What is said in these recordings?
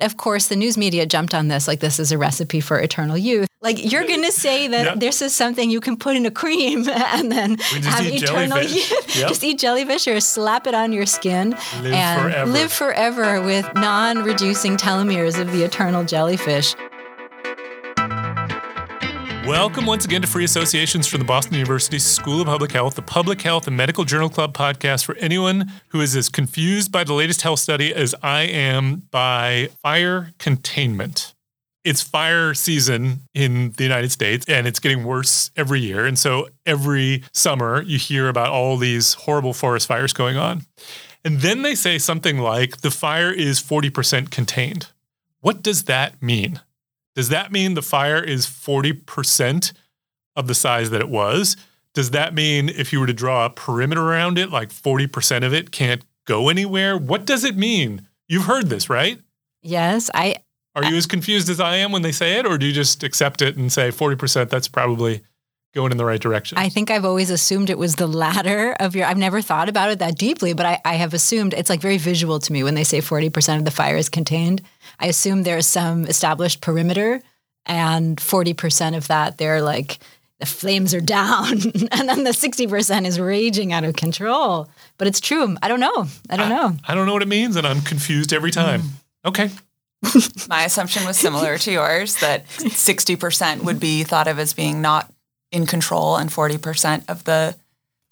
Of course, the news media jumped on this like this is a recipe for eternal youth. Like you're going to say that Yep. this is something you can put in a cream and then have eternal jellyfish. youth. Yep. Just eat jellyfish or slap it on your skin Live and forever. live forever with non-reducing telomeres of the eternal jellyfish. Welcome once again to Free Associations from the Boston University School of Public Health, the Public Health and Medical Journal Club podcast for anyone who is as confused by the latest health study as I am by fire containment. It's fire season in the United States and it's getting worse every year. And so every summer you hear about all these horrible forest fires going on. And then they say something like the fire is 40% contained. What does that mean? Does that mean the fire is 40% of the size that it was? Does that mean if you were to draw a perimeter around it, like 40% of it can't go anywhere? What does it mean? You've heard this, right? Yes, I Are you as confused as I am when they say it, or do you just accept it and say 40% that's probably going in the right direction? I think I've always assumed it was the latter of your. I've never thought about it that deeply, but I, I have assumed it's like very visual to me when they say 40% of the fire is contained. I assume there's some established perimeter, and 40% of that, they're like, the flames are down, and then the 60% is raging out of control. But it's true. I don't know. I don't know. I don't know what it means, and I'm confused every time. Mm. Okay. My assumption was similar to yours that 60% would be thought of as being not in control and 40% of the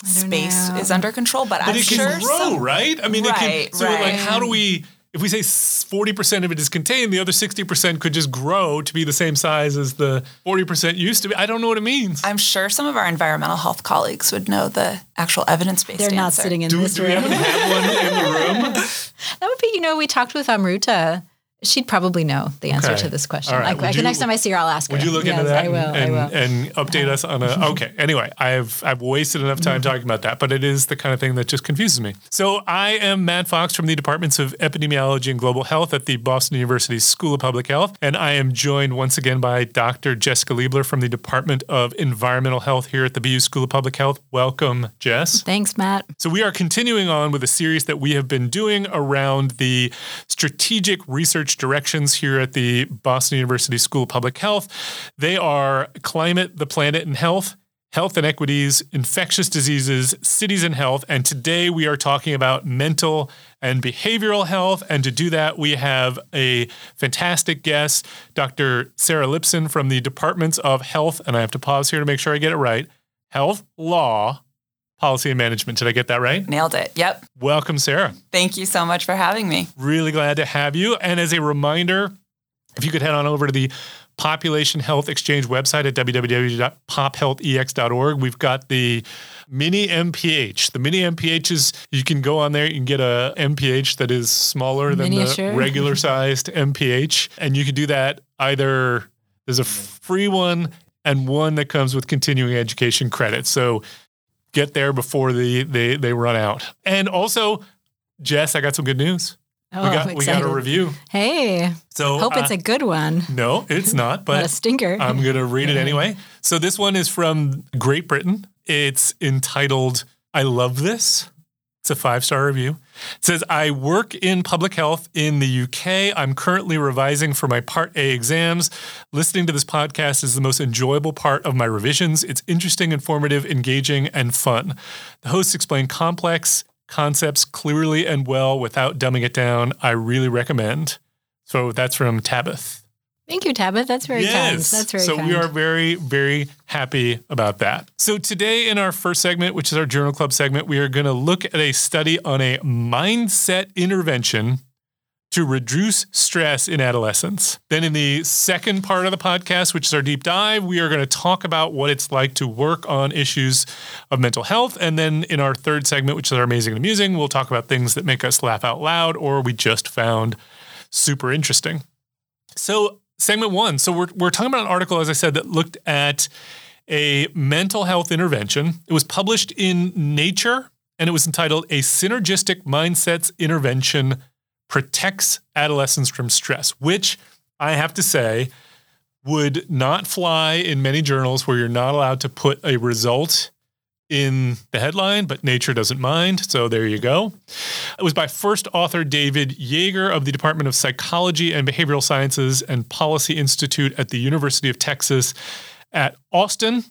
space know. is under control. But, But I'm it can sure grow, some- right? I mean, it can. Right, So, like, how do we? If we say forty percent of it is contained, the other sixty percent could just grow to be the same size as the forty percent used to be. I don't know what it means. I'm sure some of our environmental health colleagues would know the actual evidence based They're not answer. sitting in do, this do we room. happen to have one in the room? That would be, you know, we talked with Amruta. She'd probably know the answer Okay. to this question. All right. Like, Would I- you- next time I see her, I'll ask her. Would you look yes, into that I will. and, I will. and update us on a? Okay. Anyway, I've I've wasted enough time mm-hmm. talking about that, but it is the kind of thing that just confuses me. So I am Matt Fox from the Departments of Epidemiology and Global Health at the Boston University School of Public Health, and I am joined once again by Dr. Jessica Leibler from the Department of Environmental Health here at the BU School of Public Health. Welcome, Jess. Thanks, Matt. So, we are continuing on with a series that we have been doing around the strategic research directions here at the Boston University School of Public Health. They are climate, the planet, and health. Health inequities, infectious diseases, cities and health. And today we are talking about mental and behavioral health. And to do that, we have a fantastic guest, Dr. Sarah Lipson from the Departments of Health. And I have to pause here to make sure I get it right Health, Law, Policy and Management. Did I get that right? Nailed it. Yep. Welcome, Sarah. Thank you so much for having me. Really glad to have you. And as a reminder, if you could head on over to the Population Health Exchange website at www.pophealthex.org, we've got the mini MPH. The mini MPH is you can go on there, you can get a MPH that is smaller than Miniature. the regular sized MPH. And you can do that either there's a free one and one that comes with continuing education credits. So get there before the they they run out. And also, Jess, I got some good news. Oh, we got we got a review. Hey, So hope it's uh, a good one. no, it's not, Not a stinker. I'm going to read it anyway. So this one is from Great Britain. It's entitled I Love This. It's a five star review. It says, I work in public health in the UK. I'm currently revising for my Part A exams. Listening to this podcast is the most enjoyable part of my revisions. It's interesting, informative, engaging, and fun. The hosts explain complex concepts clearly and well without dumbing it down. I really recommend. So that's from Tabith. Thank you, Tabitha. That's very kind. That's very so kind. we are very, very happy about that. So today in our first segment, which is our Journal Club segment, we are going to look at a study on a mindset intervention to reduce stress in adolescence. Then in the second part of the podcast, which is our deep dive, we are going to talk about what it's like to work on issues of mental health. And then in our third segment, which is our amazing and amusing, we'll talk about things that make us laugh out loud or we just found super interesting. So, segment one. So, we're, we're talking about an article, as I said, that looked at a mental health intervention. It was published in Nature and it was entitled A Synergistic Mindsets Intervention Protects Adolescents from Stress, which I have to say would not fly in many journals where you're not allowed to put a result in the headline, but nature doesn't mind. So there you go. It was by first author David Yeager of the Department of Psychology and Behavioral Sciences and Policy Institute at the University of Texas at Austin.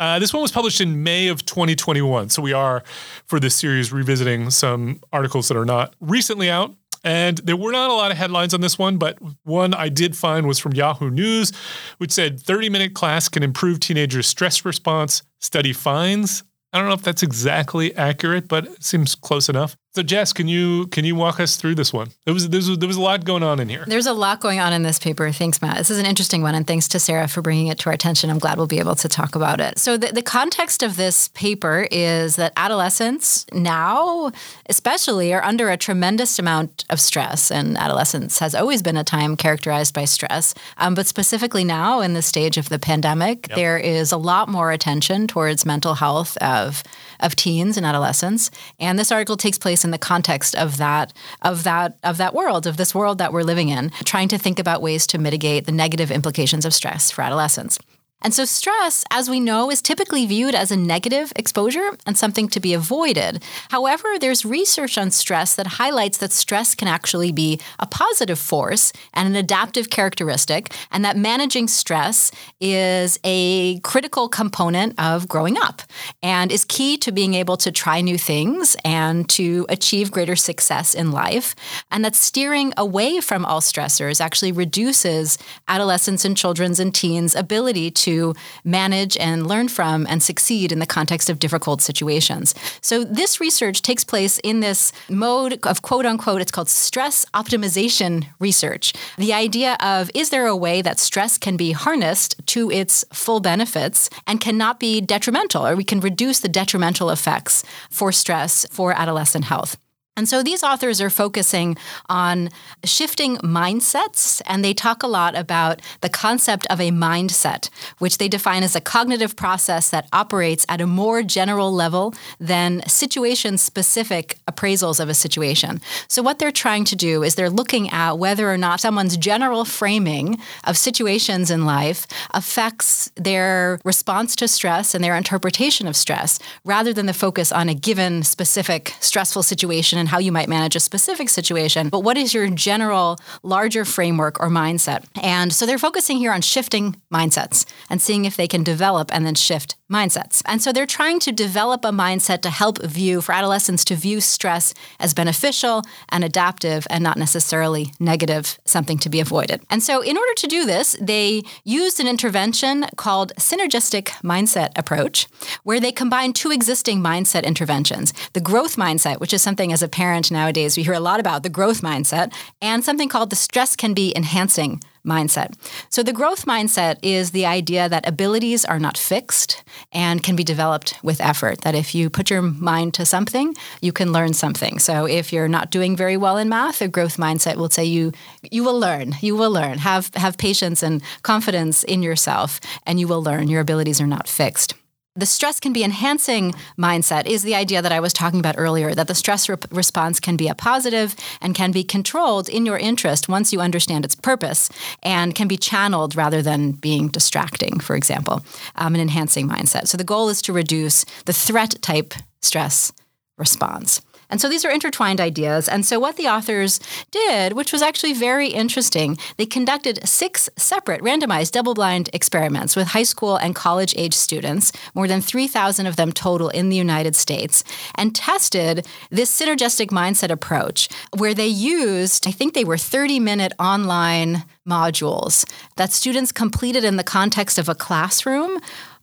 Uh, this one was published in May of 2021. So we are, for this series, revisiting some articles that are not recently out. And there were not a lot of headlines on this one, but one I did find was from Yahoo News, which said 30 minute class can improve teenagers' stress response. Study finds I don't know if that's exactly accurate, but it seems close enough. So Jess, can you can you walk us through this one? There was there was, there was a lot going on in here. There's a lot going on in this paper. Thanks, Matt. This is an interesting one, and thanks to Sarah for bringing it to our attention. I'm glad we'll be able to talk about it. So the, the context of this paper is that adolescents now, especially, are under a tremendous amount of stress, and adolescence has always been a time characterized by stress. Um, but specifically now, in the stage of the pandemic, yep. there is a lot more attention towards mental health of of teens and adolescents. And this article takes place in the context of that of that of that world, of this world that we're living in, trying to think about ways to mitigate the negative implications of stress for adolescents. And so, stress, as we know, is typically viewed as a negative exposure and something to be avoided. However, there's research on stress that highlights that stress can actually be a positive force and an adaptive characteristic, and that managing stress is a critical component of growing up and is key to being able to try new things and to achieve greater success in life. And that steering away from all stressors actually reduces adolescents and children's and teens' ability to to manage and learn from and succeed in the context of difficult situations. So this research takes place in this mode of quote unquote, it's called stress optimization research. The idea of is there a way that stress can be harnessed to its full benefits and cannot be detrimental, or we can reduce the detrimental effects for stress for adolescent health. And so these authors are focusing on shifting mindsets, and they talk a lot about the concept of a mindset, which they define as a cognitive process that operates at a more general level than situation specific appraisals of a situation. So, what they're trying to do is they're looking at whether or not someone's general framing of situations in life affects their response to stress and their interpretation of stress, rather than the focus on a given specific stressful situation and how you might manage a specific situation, but what is your general larger framework or mindset? And so they're focusing here on shifting mindsets and seeing if they can develop and then shift mindsets. And so they're trying to develop a mindset to help view, for adolescents to view stress as beneficial and adaptive and not necessarily negative, something to be avoided. And so in order to do this, they used an intervention called synergistic mindset approach, where they combine two existing mindset interventions the growth mindset, which is something as a parent nowadays we hear a lot about, the growth mindset, and something called the stress can be enhancing mindset. So, the growth mindset is the idea that abilities are not fixed and can be developed with effort. That if you put your mind to something, you can learn something. So, if you're not doing very well in math, a growth mindset will say you you will learn. You will learn. Have have patience and confidence in yourself, and you will learn. Your abilities are not fixed the stress can be enhancing mindset is the idea that I was talking about earlier that the stress re- response can be a positive and can be controlled in your interest once you understand its purpose and can be channeled rather than being distracting, for example, um, an enhancing mindset. So the goal is to reduce the threat type stress response. And so these are intertwined ideas. And so what the authors did, which was actually very interesting, they conducted six separate randomized double blind experiments with high school and college age students, more than 3,000 of them total in the United States, and tested this synergistic mindset approach where they used, I think they were 30 minute online modules that students completed in the context of a classroom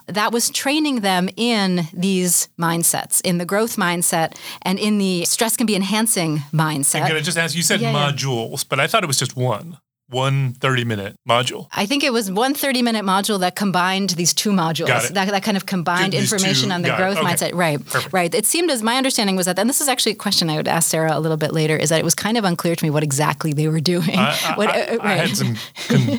that was training them in these mindsets, in the growth mindset and in the stress can be enhancing mindset. And can I just ask, you said yeah, modules, yeah. but I thought it was just one one 30 minute module. I think it was one 30 minute module that combined these two modules. That, that kind of combined information two, on the growth okay. mindset. Right. Perfect. Right. It seemed as my understanding was that, and this is actually a question I would ask Sarah a little bit later, is that it was kind of unclear to me what exactly they were doing. I, what, I, right. I had some,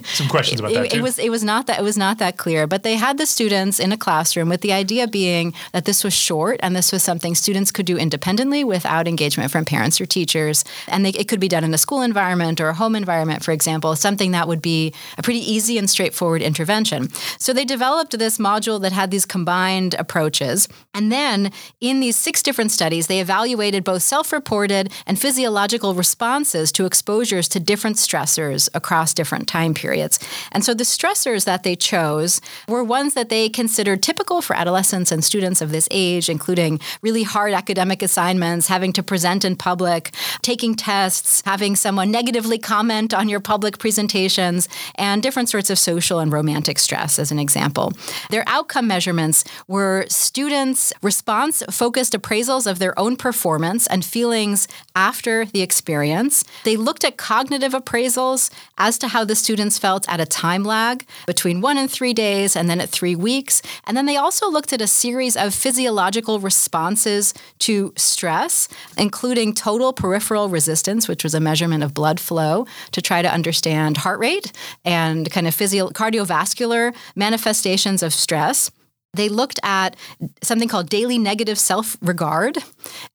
some questions about that too. It was, it was not that, it was not that clear, but they had the students in a classroom with the idea being that this was short and this was something students could do independently without engagement from parents or teachers. And they, it could be done in a school environment or a home environment, for example example, something that would be a pretty easy and straightforward intervention. So they developed this module that had these combined approaches. And then in these six different studies, they evaluated both self reported and physiological responses to exposures to different stressors across different time periods. And so the stressors that they chose were ones that they considered typical for adolescents and students of this age, including really hard academic assignments, having to present in public, taking tests, having someone negatively comment on your public presentations, and different sorts of social and romantic stress, as an example. Their outcome measurements were students' response focused appraisals of their own performance and feelings after the experience. They looked at cognitive appraisals as to how the students felt at a time lag between one and three days and then at three weeks. And then they also looked at a series of physiological responses to stress, including total peripheral resistance, which was a measurement of blood flow to try to understand heart rate and kind of physio- cardiovascular manifestations of stress they looked at something called daily negative self regard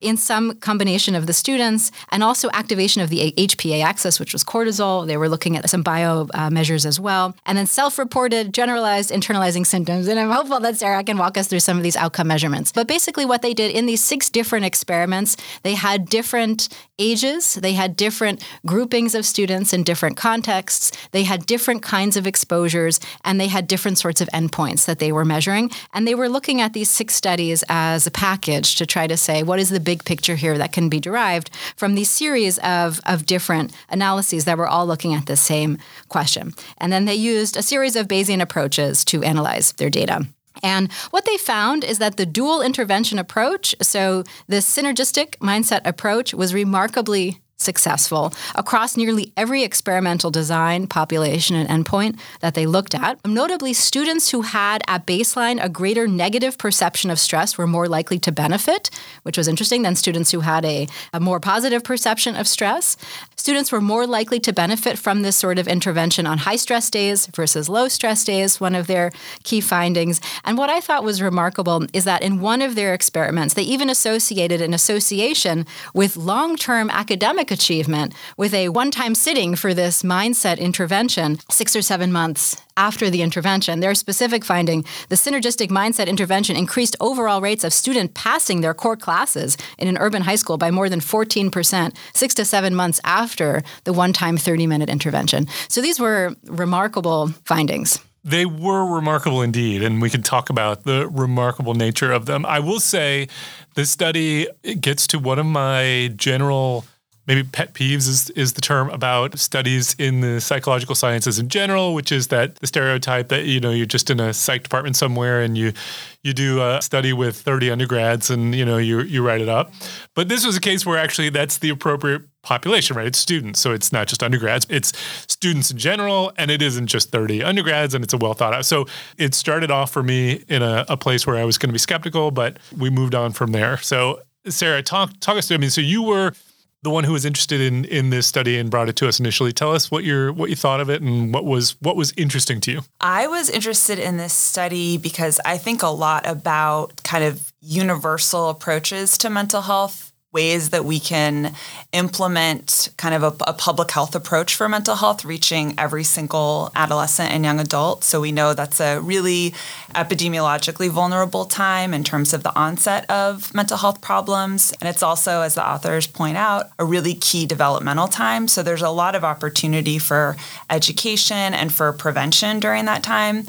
in some combination of the students and also activation of the HPA axis, which was cortisol. They were looking at some bio uh, measures as well. And then self reported generalized internalizing symptoms. And I'm hopeful that Sarah can walk us through some of these outcome measurements. But basically, what they did in these six different experiments, they had different ages, they had different groupings of students in different contexts, they had different kinds of exposures, and they had different sorts of endpoints that they were measuring. And they were looking at these six studies as a package to try to say what is the big picture here that can be derived from these series of, of different analyses that were all looking at the same question. And then they used a series of Bayesian approaches to analyze their data. And what they found is that the dual intervention approach, so the synergistic mindset approach, was remarkably successful across nearly every experimental design, population, and endpoint that they looked at. Notably, students who had at baseline a greater negative perception of stress were more likely to benefit, which was interesting than students who had a, a more positive perception of stress. Students were more likely to benefit from this sort of intervention on high stress days versus low stress days, one of their key findings. And what I thought was remarkable is that in one of their experiments, they even associated an association with long term academic achievement with a one time sitting for this mindset intervention six or seven months after the intervention. Their specific finding the synergistic mindset intervention increased overall rates of student passing their core classes in an urban high school by more than 14%, six to seven months after the one time 30 minute intervention. So these were remarkable findings. They were remarkable indeed, and we can talk about the remarkable nature of them. I will say this study gets to one of my general maybe pet peeves is, is the term about studies in the psychological sciences in general, which is that the stereotype that you know you're just in a psych department somewhere and you you do a study with 30 undergrads and you know you you write it up. But this was a case where actually that's the appropriate population, right? It's students, so it's not just undergrads; it's students in general, and it isn't just 30 undergrads, and it's a well thought out. So it started off for me in a, a place where I was going to be skeptical, but we moved on from there. So Sarah, talk talk us through. I mean, so you were the one who was interested in in this study and brought it to us initially. Tell us what your what you thought of it and what was what was interesting to you. I was interested in this study because I think a lot about kind of universal approaches to mental health ways that we can implement kind of a, a, public health approach for mental health, reaching every single adolescent and young adult. So we know that's a really epidemiologically vulnerable time in terms of the onset of mental health problems. And it's also, as the authors point out, a really key developmental time. So there's a lot of opportunity for education and for prevention during that time.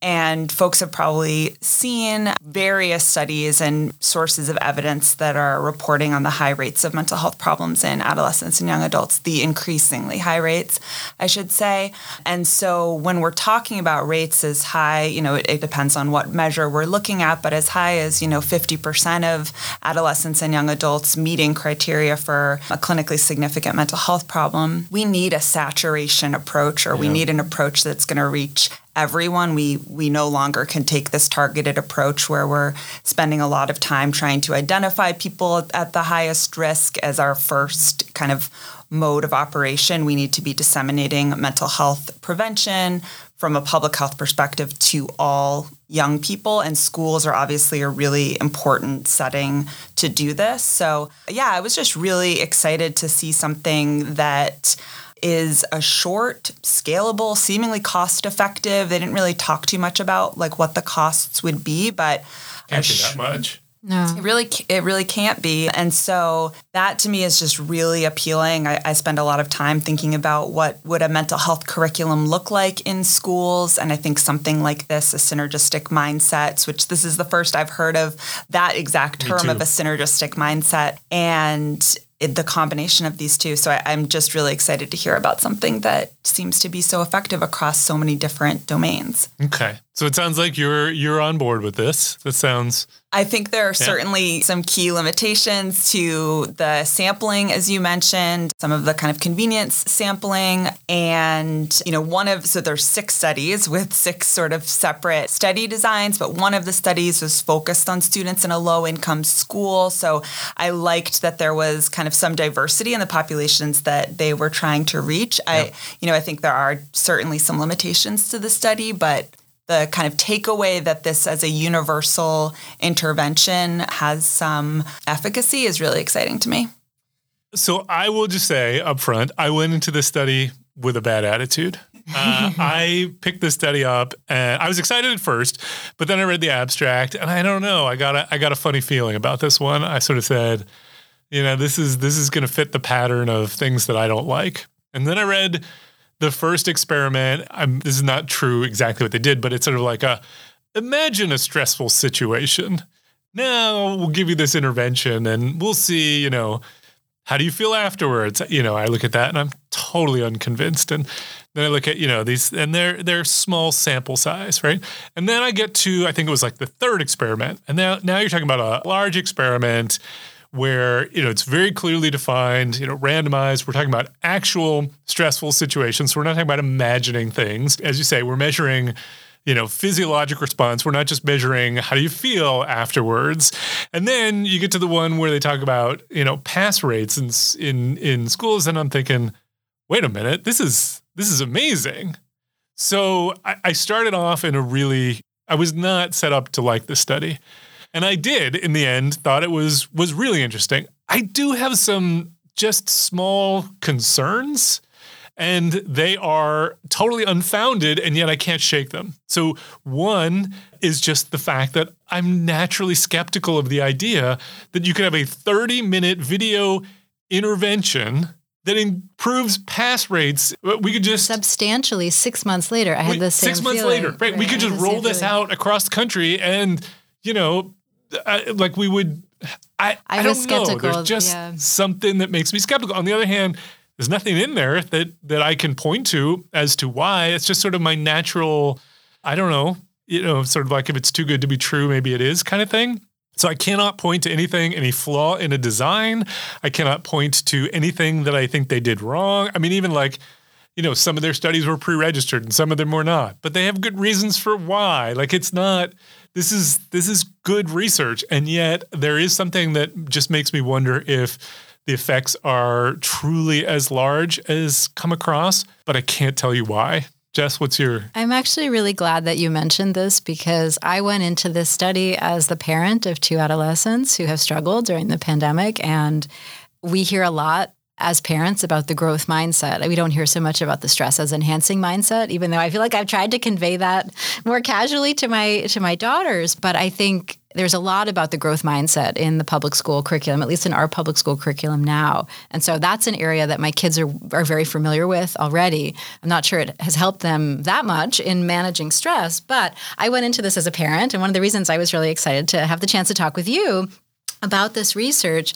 And folks have probably seen various studies and sources of evidence that are reporting on the high rates of mental health problems in adolescents and young adults, the increasingly high rates, I should say. And so when we're talking about rates as high, you know, it, it depends on what measure we're looking at, but as high as, you know, 50% of adolescents and young adults meeting criteria for a clinically significant mental health problem, we need a saturation approach or yeah. we need an approach that's going to reach everyone. We we no longer can take this targeted approach where we're spending a lot of time trying to identify people at the highest risk as our first kind of mode of operation. We need to be disseminating mental health prevention from a public health perspective to all young people and schools are obviously a really important setting to do this. So, yeah, I was just really excited to see something that is a short, scalable, seemingly cost effective. They didn't really talk too much about like what the costs would be, but can't be that much. No. It really, it really can't be. And so that to me is just really appealing. I, I, spend a lot of time thinking about what would a mental health curriculum look like in schools. And I think something like this, a synergistic mindset, which this is the first I've heard of that exact term of a synergistic mindset. And it, the combination of these two. So I, I'm just really excited to hear about something that seems to be so effective across so many different domains. Okay. So it sounds like you're you're on board with this. That sounds I think there are yeah. certainly some key limitations to the sampling, as you mentioned, some of the kind of convenience sampling. And, you know, one of, so there's six studies with six sort of separate study designs, but one of the studies was focused on students in a low income school. So I liked that there was kind of some diversity in the populations that they were trying to reach. Yeah. I, you know, I think there are certainly some limitations to the study, but the kind of takeaway that this as a universal intervention has some efficacy is really exciting to me. So I will just say up front, I went into this study with a bad attitude. Uh, I picked this study up and I was excited at first, but then I read the abstract and I don't know, I got a, I got a funny feeling about this one. I sort of said, you know, this is this is going to fit the pattern of things that I don't like. And then I read the first experiment, I'm, this is not true exactly what they did, but it's sort of like a imagine a stressful situation. Now we'll give you this intervention and we'll see, you know, how do you feel afterwards? You know, I look at that and I'm totally unconvinced. And then I look at, you know, these and they're they're small sample size, right? And then I get to I think it was like the third experiment. And now now you're talking about a large experiment where you know it's very clearly defined, you know, randomized. We're talking about actual stressful situations. So we're not talking about imagining things. As you say, we're measuring you know physiologic response we're not just measuring how do you feel afterwards and then you get to the one where they talk about you know pass rates in in in schools and i'm thinking wait a minute this is this is amazing so I, I started off in a really i was not set up to like this study and I did in the end thought it was was really interesting. I do have some just small concerns and they are totally unfounded and yet I can't shake them. So one is just the fact that I'm naturally skeptical of the idea that you could have a 30 minute video intervention that improves pass rates. We could just substantially six months later. I had the same six months feeling. later, right? right? We could just roll this feeling. out across the country, and you know, I, like we would. I, I, I don't know. There's just yeah. something that makes me skeptical. On the other hand, there's nothing in there that that I can point to as to why. It's just sort of my natural. I don't know. You know, sort of like if it's too good to be true, maybe it is kind of thing. So I cannot point to anything, any flaw in a design. I cannot point to anything that I think they did wrong. I mean, even like you know, some of their studies were pre-registered and some of them were not, but they have good reasons for why. Like it's not this is this is good research and yet there is something that just makes me wonder if the effects are truly as large as come across, but I can't tell you why. Jess, what's your? I'm actually really glad that you mentioned this because I went into this study as the parent of two adolescents who have struggled during the pandemic. And we hear a lot as parents about the growth mindset. We don't hear so much about the stress as enhancing mindset, even though I feel like I've tried to convey that more casually to my to my daughters. But I think there's a lot about the growth mindset in the public school curriculum, at least in our public school curriculum now. And so that's an area that my kids are, are very familiar with already. I'm not sure it has helped them that much in managing stress, but I went into this as a parent. And one of the reasons I was really excited to have the chance to talk with you about this research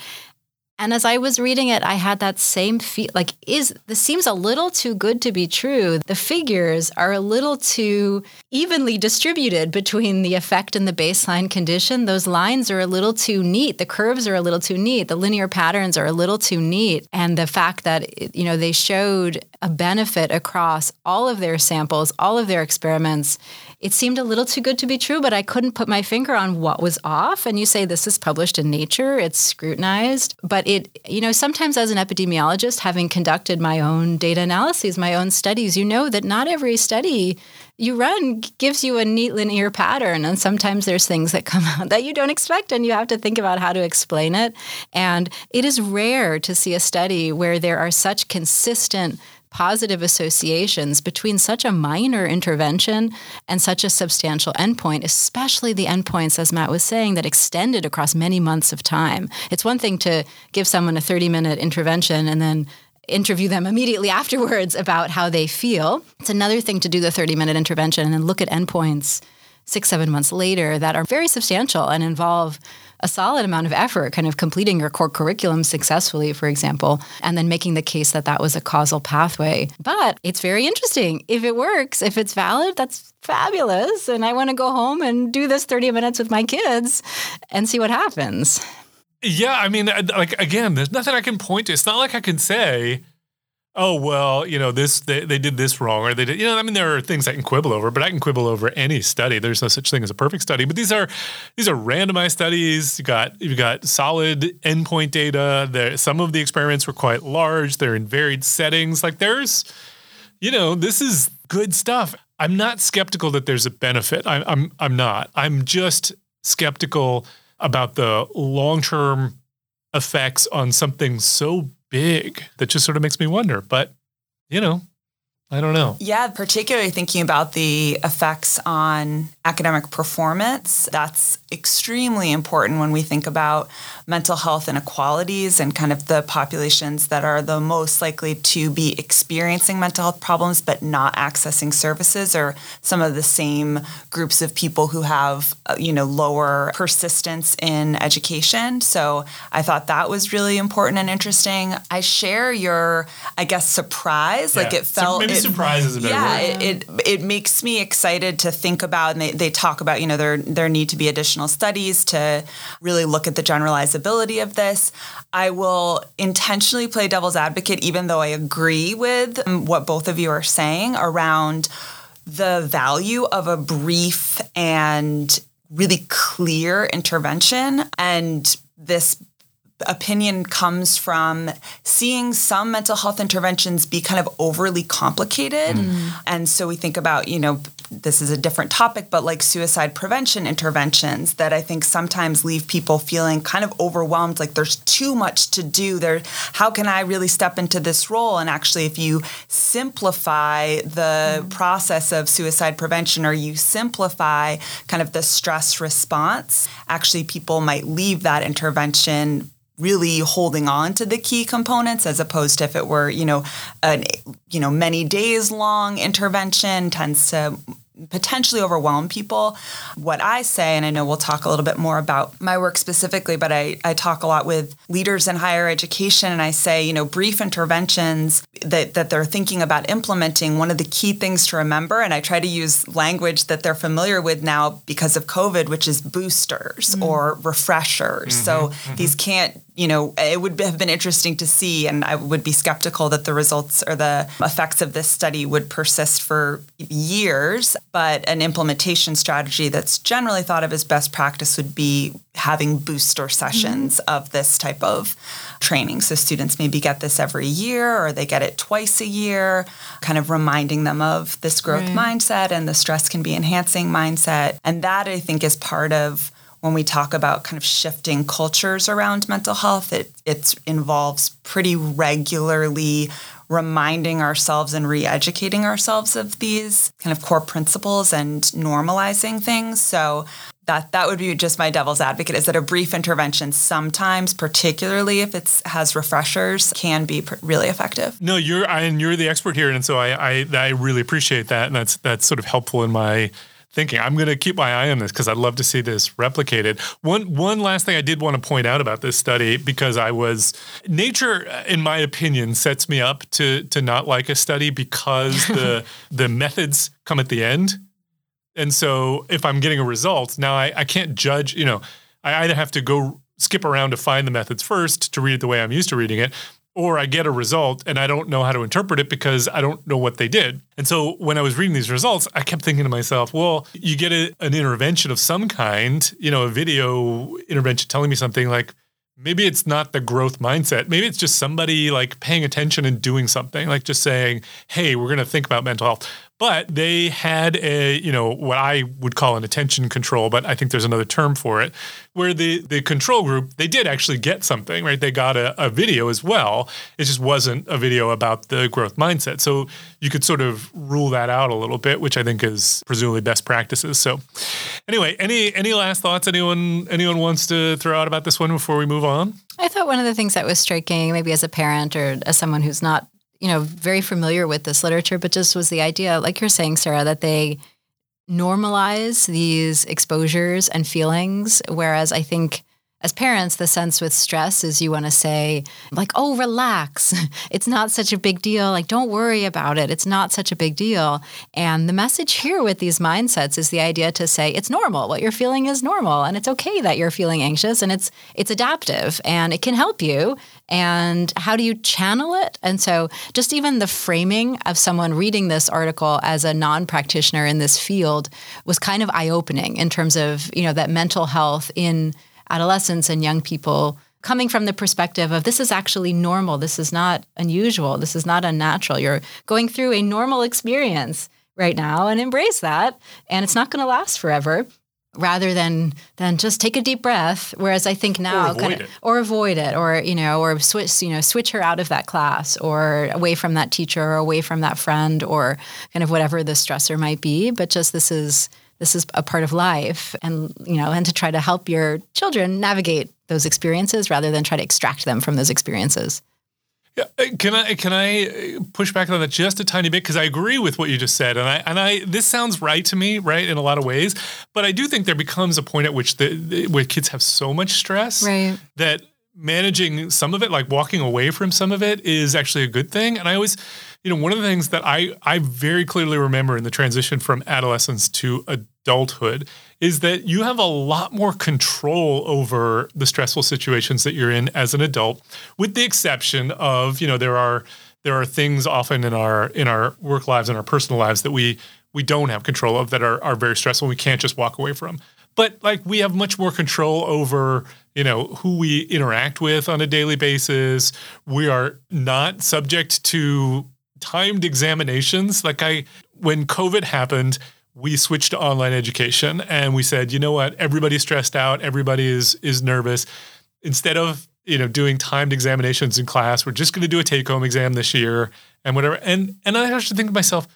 and as I was reading it, I had that same feel like is this seems a little too good to be true. The figures are a little too evenly distributed between the effect and the baseline condition. Those lines are a little too neat. The curves are a little too neat. The linear patterns are a little too neat. And the fact that you know they showed a benefit across all of their samples, all of their experiments it seemed a little too good to be true, but I couldn't put my finger on what was off. And you say this is published in Nature, it's scrutinized. But it, you know, sometimes as an epidemiologist, having conducted my own data analyses, my own studies, you know that not every study you run gives you a neat linear pattern. And sometimes there's things that come out that you don't expect, and you have to think about how to explain it. And it is rare to see a study where there are such consistent positive associations between such a minor intervention and such a substantial endpoint, especially the endpoints, as Matt was saying, that extended across many months of time. It's one thing to give someone a 30 minute intervention and then interview them immediately afterwards about how they feel. It's another thing to do the 30 minute intervention and then look at endpoints six, seven months later that are very substantial and involve a solid amount of effort, kind of completing your core curriculum successfully, for example, and then making the case that that was a causal pathway. But it's very interesting. If it works, if it's valid, that's fabulous. And I want to go home and do this 30 minutes with my kids and see what happens. Yeah, I mean, like again, there's nothing I can point to. It's not like I can say, "Oh, well, you know, this they, they did this wrong," or they did. You know, I mean, there are things I can quibble over, but I can quibble over any study. There's no such thing as a perfect study. But these are these are randomized studies. You got you got solid endpoint data. There, some of the experiments were quite large. They're in varied settings. Like there's, you know, this is good stuff. I'm not skeptical that there's a benefit. I, I'm I'm not. I'm just skeptical about the long term effects on something so big that just sort of makes me wonder. But, you know, I don't know. Yeah, particularly thinking about the effects on academic performance. That's extremely important when we think about mental health inequalities and kind of the populations that are the most likely to be experiencing mental health problems but not accessing services or some of the same groups of people who have uh, you know lower persistence in education so i thought that was really important and interesting i share your i guess surprise yeah. like it felt maybe it, surprise a better yeah it, it it makes me excited to think about and they, they talk about you know there there need to be additional studies to really look at the generalizability of this. I will intentionally play devil's advocate, even though I agree with um, what both of you are saying around the value of a brief and really clear intervention and this opinion comes from seeing some mental health interventions be kind of overly complicated. Mm. And so we think about, you know, this is a different topic, but like suicide prevention interventions that I think sometimes leave people feeling kind of overwhelmed, like there's too much to do. There, how can I really step into this role? And actually, if you simplify the mm-hmm. process of suicide prevention or you simplify kind of the stress response, actually people might leave that intervention really holding on to the key components as opposed to if it were you know an you know many days long intervention tends to potentially overwhelm people. What I say, and I know we'll talk a little bit more about my work specifically, but I, I talk a lot with leaders in higher education and I say, you know, brief interventions that, that they're thinking about implementing, one of the key things to remember, and I try to use language that they're familiar with now because of COVID, which is boosters mm-hmm. or refreshers. Mm-hmm, so mm-hmm. these can't you know, it would have been interesting to see, and I would be skeptical that the results or the effects of this study would persist for years. But an implementation strategy that's generally thought of as best practice would be having booster sessions mm-hmm. of this type of training. So students maybe get this every year or they get it twice a year, kind of reminding them of this growth right. mindset and the stress can be enhancing mindset. And that I think is part of when we talk about kind of shifting cultures around mental health, it it involves pretty regularly reminding ourselves and re-educating ourselves of these kind of core principles and normalizing things. So that that would be just my devil's advocate is that a brief intervention sometimes particularly if it has refreshers can be pr- really effective no you're and you're the expert here and so I, I i really appreciate that and that's that's sort of helpful in my thinking. I'm going to keep my eye on this because I'd love to see this replicated. One one last thing I did want to point out about this study because I was nature, in my opinion, sets me up to to not like a study because the the methods come at the end, and so if I'm getting a result now, I, I can't judge. You know, I either have to go skip around to find the methods first to read it the way I'm used to reading it, or I get a result and I don't know how to interpret it because I don't know what they did. And so when I was reading these results, I kept thinking to myself, well, you get a, an intervention of some kind, you know, a video intervention telling me something like, maybe it's not the growth mindset. Maybe it's just somebody like paying attention and doing something, like just saying, hey, we're going to think about mental health but they had a you know what I would call an attention control, but I think there's another term for it, where the the control group they did actually get something right. They got a, a video as well. It just wasn't a video about the growth mindset. So you could sort of rule that out a little bit, which I think is presumably best practices. So anyway, any any last thoughts anyone anyone wants to throw out about this one before we move on? I thought one of the things that was striking, maybe as a parent or as someone who's not you know, very familiar with this literature, but just was the idea, like you're saying, Sarah, that they normalize these exposures and feelings. Whereas I think as parents, the sense with stress is you want to say, like, oh, relax. It's not such a big deal. Like, don't worry about it. It's not such a big deal. And the message here with these mindsets is the idea to say it's normal. What you're feeling is normal. And it's okay that you're feeling anxious and it's it's adaptive and it can help you. And how do you channel it? And so just even the framing of someone reading this article as a non-practitioner in this field was kind of eye-opening in terms of, you know, that mental health in adolescents and young people coming from the perspective of this is actually normal. This is not unusual. This is not unnatural. You're going through a normal experience right now and embrace that. And it's not going to last forever rather than than just take a deep breath whereas i think now or avoid, kind of, or avoid it or you know or switch you know switch her out of that class or away from that teacher or away from that friend or kind of whatever the stressor might be but just this is this is a part of life and you know and to try to help your children navigate those experiences rather than try to extract them from those experiences yeah, uh, can I can I uh, push back on that just a tiny bit because I agree with what you just said and I and I this sounds right to me right in a lot of ways but I do think there becomes a point at which the, the where kids have so much stress right. that managing some of it like walking away from some of it is actually a good thing and I always you know one of the things that I I very clearly remember in the transition from adolescence to adulthood is that you have a lot more control over the stressful situations that you're in as an adult, with the exception of, you know, there are there are things often in our in our work lives and our personal lives that we we don't have control of that are are very stressful. We can't just walk away from. But like we have much more control over, you know, who we interact with on a daily basis. We are not subject to timed examinations. Like I when COVID happened, we switched to online education and we said, you know what, everybody's stressed out, everybody is is nervous. Instead of you know doing timed examinations in class, we're just going to do a take home exam this year and whatever. And and I have to think to myself,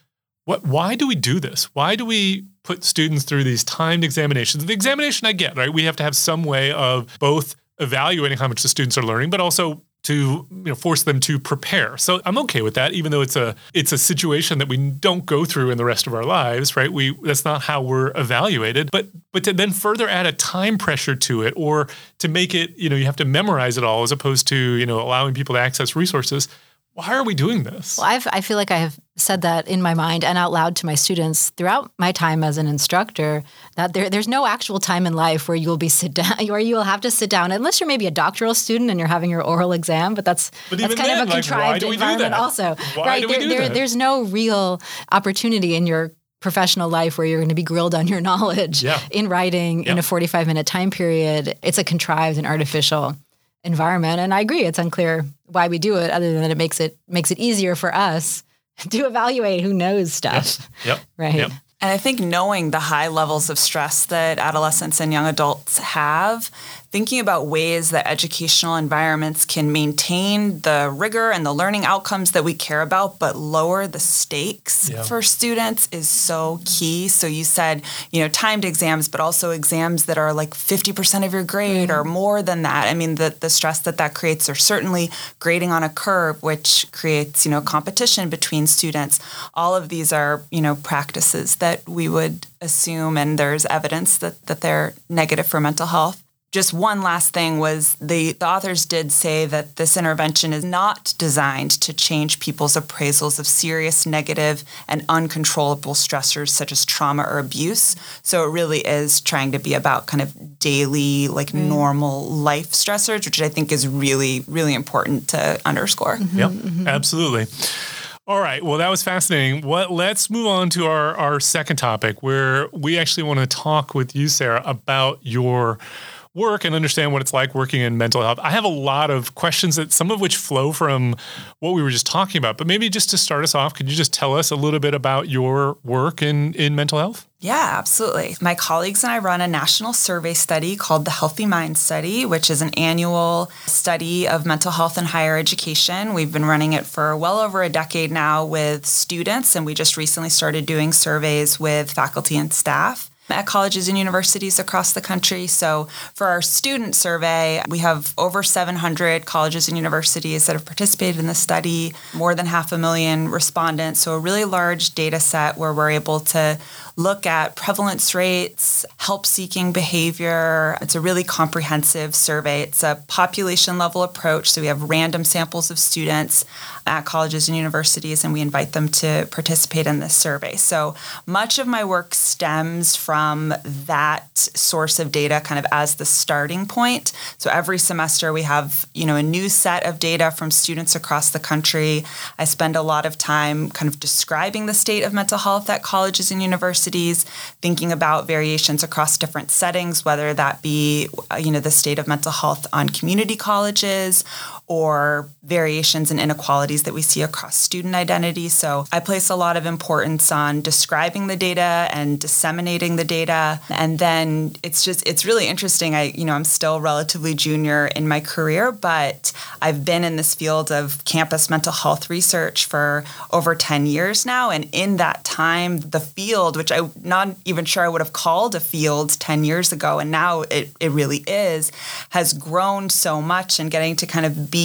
what? Why do we do this? Why do we put students through these timed examinations? The examination I get right. We have to have some way of both evaluating how much the students are learning, but also to you know force them to prepare. So I'm okay with that, even though it's a it's a situation that we don't go through in the rest of our lives, right? We that's not how we're evaluated. But but to then further add a time pressure to it, or to make it you know you have to memorize it all as opposed to you know allowing people to access resources why are we doing this? Well, I've, I feel like I have said that in my mind and out loud to my students throughout my time as an instructor that there, there's no actual time in life where you'll be sit down or you will have to sit down unless you're maybe a doctoral student and you're having your oral exam. But that's but that's kind then, of a contrived like, environment. Also, why right? Do we there, do there, that? there's no real opportunity in your professional life where you're going to be grilled on your knowledge yeah. in writing yeah. in a 45 minute time period. It's a contrived and artificial environment. And I agree, it's unclear why we do it, other than that it makes it makes it easier for us to evaluate who knows stuff. Yes. Yep. Right. Yep. And I think knowing the high levels of stress that adolescents and young adults have, thinking about ways that educational environments can maintain the rigor and the learning outcomes that we care about, but lower the stakes Yeah. for students is so key. So you said, you know, timed exams, but also exams that are like 50% of your grade or mm-hmm. more than that. I mean, the, the stress that that creates, or certainly grading on a curve, which creates, you know, competition between students. All of these are, you know, practices that we would assume, and there's evidence that, that they're negative for mental health just one last thing was the, the authors did say that this intervention is not designed to change people's appraisals of serious negative and uncontrollable stressors such as trauma or abuse so it really is trying to be about kind of daily like mm. normal life stressors which i think is really really important to underscore mm-hmm, yep mm-hmm. absolutely all right. Well, that was fascinating. What, let's move on to our, our second topic, where we actually want to talk with you, Sarah, about your work and understand what it's like working in mental health. I have a lot of questions that some of which flow from what we were just talking about. But maybe just to start us off, could you just tell us a little bit about your work in, in mental health? Yeah, absolutely. My colleagues and I run a national survey study called the Healthy Mind Study, which is an annual study of mental health in higher education. We've been running it for well over a decade now with students, and we just recently started doing surveys with faculty and staff at colleges and universities across the country. So, for our student survey, we have over 700 colleges and universities that have participated in the study, more than half a million respondents. So, a really large data set where we're able to look at prevalence rates, help seeking behavior. It's a really comprehensive survey. It's a population level approach. So we have random samples of students at colleges and universities, and we invite them to participate in this survey. So much of my work stems from that source of data kind of as the starting point. So every semester we have, you know, a new set of data from students across the country. I spend a lot of time kind of describing the state of mental health at colleges and universities universities, thinking about variations across different settings, whether that be, uh, you know, the state of mental health on community colleges or variations and inequalities that we see across student identity. So I place a lot of importance on describing the data and disseminating the data. And then it's just it's really interesting. I, you know, I'm still relatively junior in my career, but I've been in this field of campus mental health research for over 10 years now. And in that time, the field, which I'm not even sure I would have called a field 10 years ago, and now it, it really is, has grown so much and getting to kind of be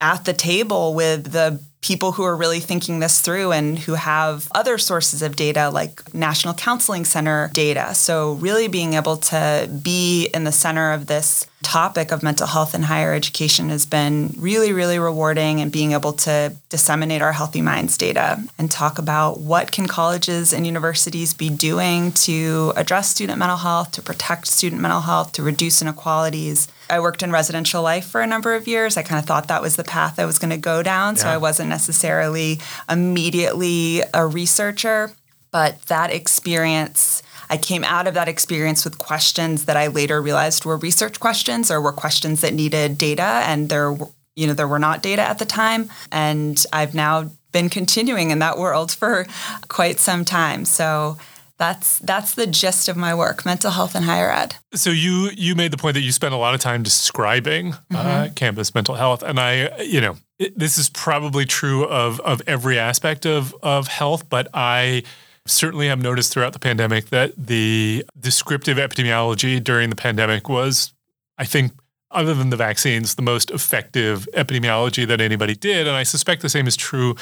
at the table with the people who are really thinking this through and who have other sources of data like National Counseling Center data. So, really being able to be in the center of this topic of mental health in higher education has been really, really rewarding and being able to disseminate our Healthy Minds data and talk about what can colleges and universities be doing to address student mental health, to protect student mental health, to reduce inequalities. I worked in residential life for a number of years. I kind of thought that was the path I was going to go down. Yeah. So I wasn't necessarily immediately a researcher, but that experience I came out of that experience with questions that I later realized were research questions or were questions that needed data and there you know there were not data at the time and I've now been continuing in that world for quite some time. So that's that's the gist of my work mental health and higher ed so you you made the point that you spent a lot of time describing uh, mm-hmm. uh, campus mental health and i you know it, this is probably true of of every aspect of of health but i certainly have noticed throughout the pandemic that the descriptive epidemiology during the pandemic was, I think, other than the vaccines, the most effective epidemiology that anybody did. And I suspect the same is true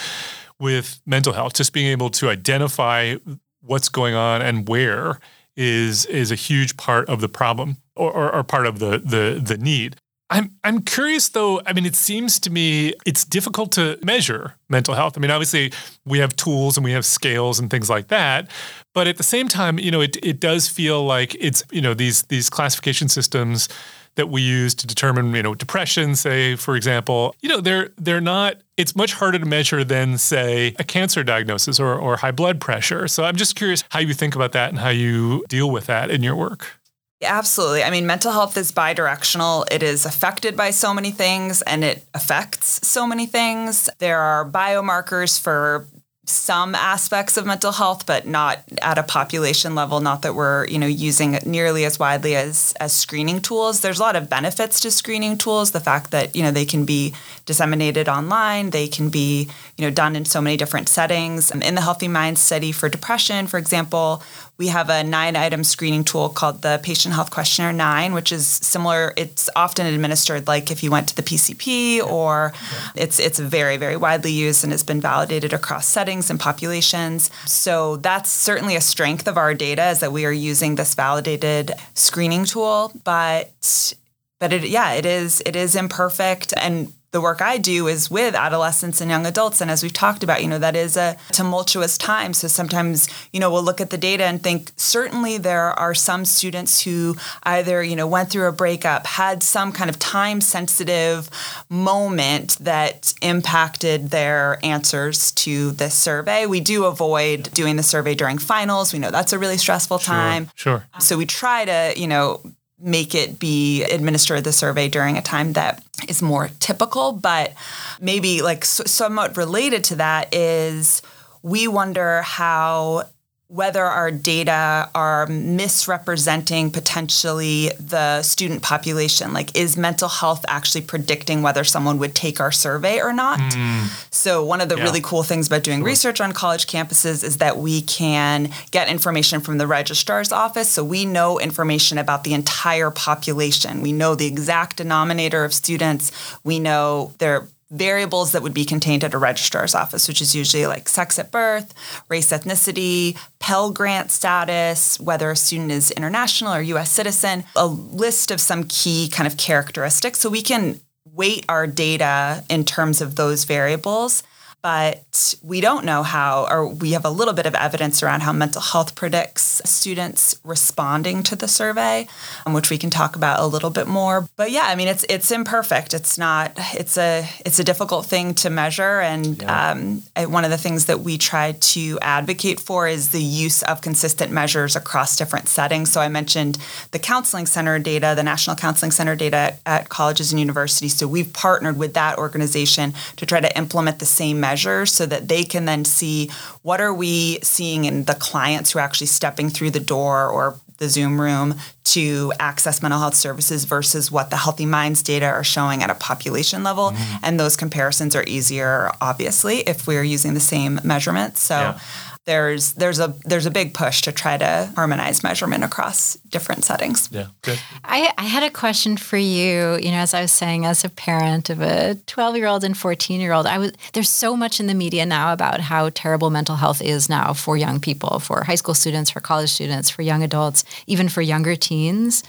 with mental health. Just being able to identify what's going on and where is is a huge part of the problem or, or, or part of the the the need. I'm I'm curious though. I mean, it seems to me it's difficult to measure mental health. I mean, obviously we have tools and we have scales and things like that, but at the same time, you know, it it does feel like it's you know these these classification systems that we use to determine you know depression, say for example, you know they're they're not. It's much harder to measure than say a cancer diagnosis or or high blood pressure. So I'm just curious how you think about that and how you deal with that in your work. Absolutely. I mean, mental health is bidirectional. It is affected by so many things and it affects so many things. There are biomarkers for some aspects of mental health, but not at a population level. Not that we're you know using it nearly as widely as as screening tools. There's a lot of benefits to screening tools. The fact that you know they can be disseminated online, they can be you know done in so many different settings. In the Healthy Minds study for depression, for example, we have a nine item screening tool called the Patient Health Questionnaire 9, which is similar. It's often administered like if you went to the PCP, or yeah. it's, it's very, very widely used and has been validated across settings and populations. So that's certainly a strength of our data is that we are using this validated screening tool. But but it yeah it is it is imperfect and the work I do is with adolescents and young adults. And as we've talked about, you know, that is a tumultuous time. So sometimes, you know, we'll look at the data and think certainly there are some students who either, you know, went through a breakup, had some kind of time sensitive moment that impacted their answers to this survey. We do avoid doing the survey during finals. We know that's a really stressful time. Sure. sure. So we try to, you know, make it be administer the survey during a time that is more typical. But maybe like somewhat related to that is we wonder how whether our data are misrepresenting potentially the student population. Like, is mental health actually predicting whether someone would take our survey or not? Mm. So, one of the yeah. really cool things about doing research on college campuses is that we can get information from the registrar's office. So, we know information about the entire population. We know the exact denominator of students. We know their variables that would be contained at a registrar's office, which is usually like sex at birth, race, ethnicity, Pell Grant status, whether a student is international or US citizen, a list of some key kind of characteristics. So we can weight our data in terms of those variables but we don't know how, or we have a little bit of evidence around how mental health predicts students responding to the survey, um, which we can talk about a little bit more. But yeah, I mean, it's it's imperfect. It's not. It's a it's a difficult thing to measure, and yeah. um, one of the things that we try to advocate for is the use of consistent measures across different settings. So I mentioned the counseling center data, the National Counseling Center data at, at colleges and universities. So we've partnered with that organization to try to implement the same measures measures so that they can then see what are we seeing in the clients who are actually stepping through the door or the Zoom room to access mental health services versus what the Healthy Minds data are showing at a population level. Mm-hmm. And those comparisons are easier, obviously, if we're using the same measurements. So yeah there's there's a there's a big push to try to harmonize measurement across different settings. Yeah, good. I, I had a question for you. You know, as I was saying, as a parent of a 12 year old and 14 year old, I was there's so much in the media now about how terrible mental health is now for young people, for high school students, for college students, for young adults, even for younger teens.